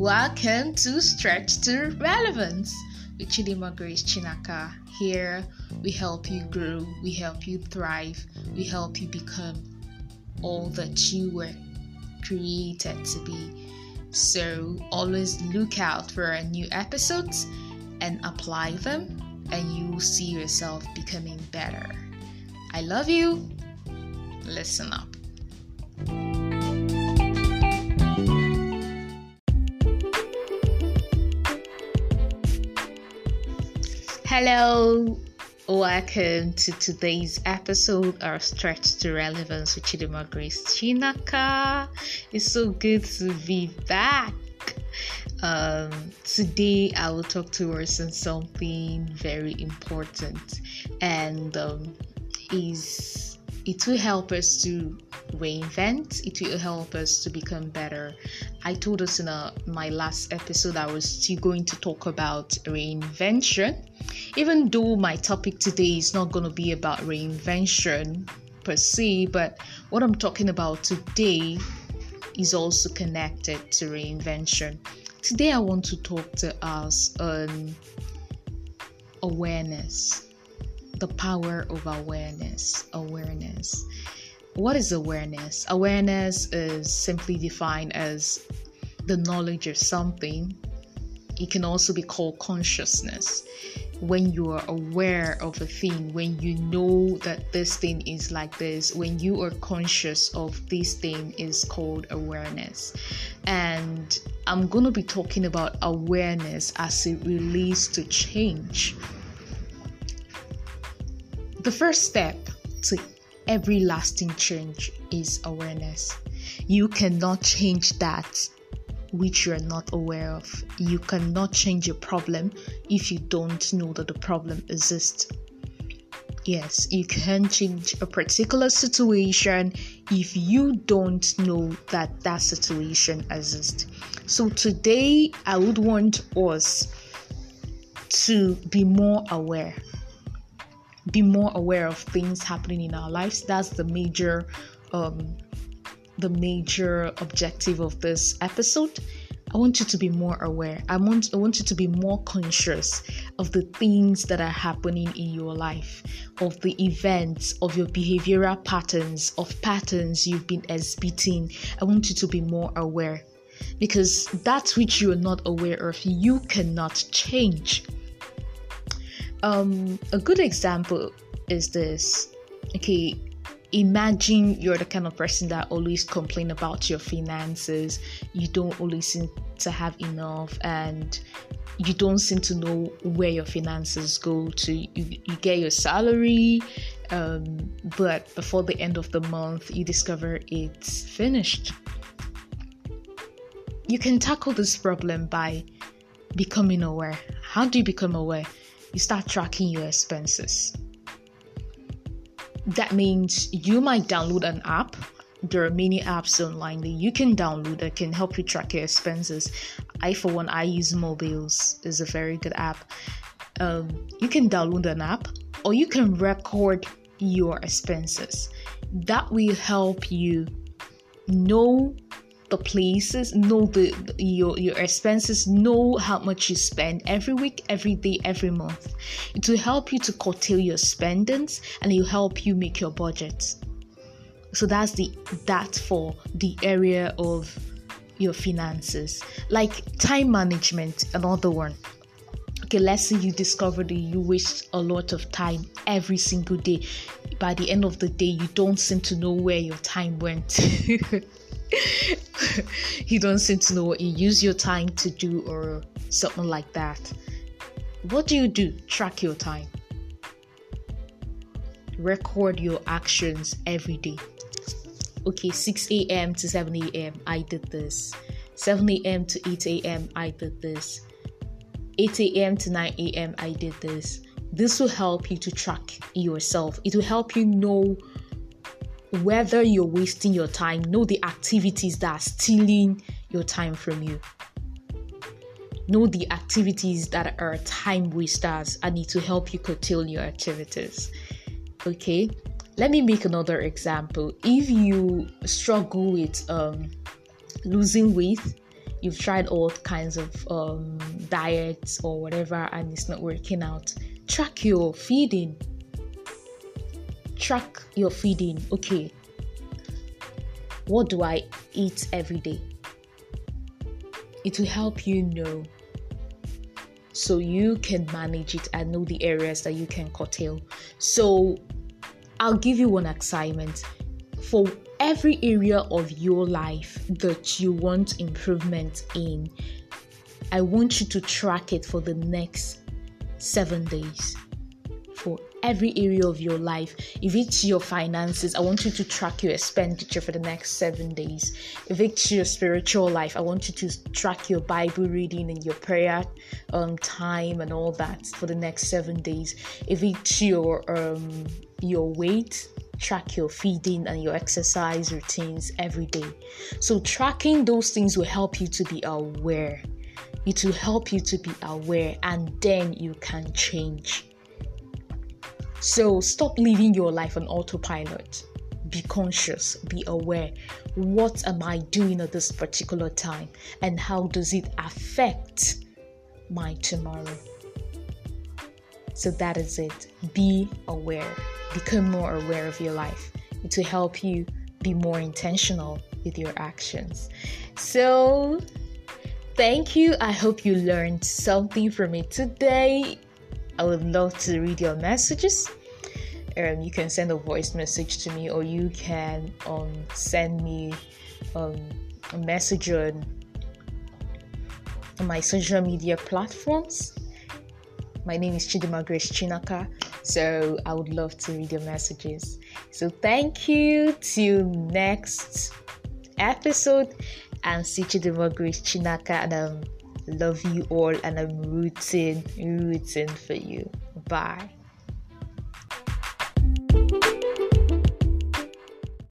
Welcome to Stretch to Relevance with Chidima Grace Chinaka. Here we help you grow, we help you thrive, we help you become all that you were created to be. So always look out for our new episodes and apply them, and you will see yourself becoming better. I love you. Listen up. Hello, welcome to today's episode of Stretch to Relevance with Chidima Grace Chinaka. It's so good to be back. Um, today, I will talk to us on something very important, and um, is it will help us to reinvent. It will help us to become better. I told us in a, my last episode i was still going to talk about reinvention. Even though my topic today is not going to be about reinvention per se but what i'm talking about today is also connected to reinvention. Today i want to talk to us on awareness the power of awareness. Awareness. What is awareness? Awareness is simply defined as the knowledge of something. It can also be called consciousness. When you are aware of a thing, when you know that this thing is like this, when you are conscious of this thing, is called awareness. And I'm going to be talking about awareness as it relates to change the first step to every lasting change is awareness. You cannot change that which you are not aware of. You cannot change a problem if you don't know that the problem exists. Yes, you can change a particular situation if you don't know that that situation exists. So, today I would want us to be more aware be more aware of things happening in our lives. That's the major um, the major objective of this episode. I want you to be more aware. I want I want you to be more conscious of the things that are happening in your life, of the events, of your behavioral patterns, of patterns you've been exhibiting. I want you to be more aware because that which you are not aware of, you cannot change. Um, a good example is this. Okay, imagine you're the kind of person that always complain about your finances. You don't always seem to have enough, and you don't seem to know where your finances go to. You, you get your salary, um, but before the end of the month, you discover it's finished. You can tackle this problem by becoming aware. How do you become aware? You start tracking your expenses. That means you might download an app. There are many apps online that you can download that can help you track your expenses. I, for one, I use Mobills. is a very good app. Um, you can download an app or you can record your expenses. That will help you know the places, know the, the, your your expenses, know how much you spend every week, every day, every month. It will help you to curtail your spendings and it will help you make your budget. So that's the that for the area of your finances. Like time management, another one. Okay, let's you discovered that you waste a lot of time every single day. By the end of the day, you don't seem to know where your time went. you don't seem to know what you use your time to do or something like that. What do you do? Track your time. Record your actions every day. Okay, 6 a.m. to 7 a.m. I did this. 7 a.m. to 8 a.m. I did this. 8 a.m. to 9 a.m. I did this. This will help you to track yourself. It will help you know whether you're wasting your time, know the activities that are stealing your time from you. Know the activities that are time wasters and need to help you curtail your activities. Okay, let me make another example. If you struggle with um, losing weight, you've tried all kinds of um, diets or whatever and it's not working out track your feeding. Track your feeding okay. What do i eat every day? It will help you know. So you can manage it and know the areas that you can curtail. So i'll give you one assignment. For every area of your life that you want improvement in, I want you to track it for the next seven days. For every area of your life, if it's your finances, I want you to track your expenditure for the next seven days. If it's your spiritual life, I want you to track your Bible reading and your prayer um, time and all that for the next seven days. If it's your um, your weight, track your feeding and your exercise routines every day. So, tracking those things will help you to be aware. It will help you to be aware, and then you can change. So, stop living your life on autopilot. Be conscious, be aware. What am I doing at this particular time, and how does it affect my tomorrow? So, that is it. Be aware become more aware of your life. It will help you be more intentional with your actions. So, thank you. I hope you learned something from it today. I would love to read your messages. Um, you can send a voice message to me, or you can um, send me um, a message on, my social media platforms. My name is Chidima Grace Chinaka. So I would love to read your messages. So thank you. Till next episode. I'm Sichidima Grace Chinaka and I love you all and I'm rooting, rooting for you. Bye.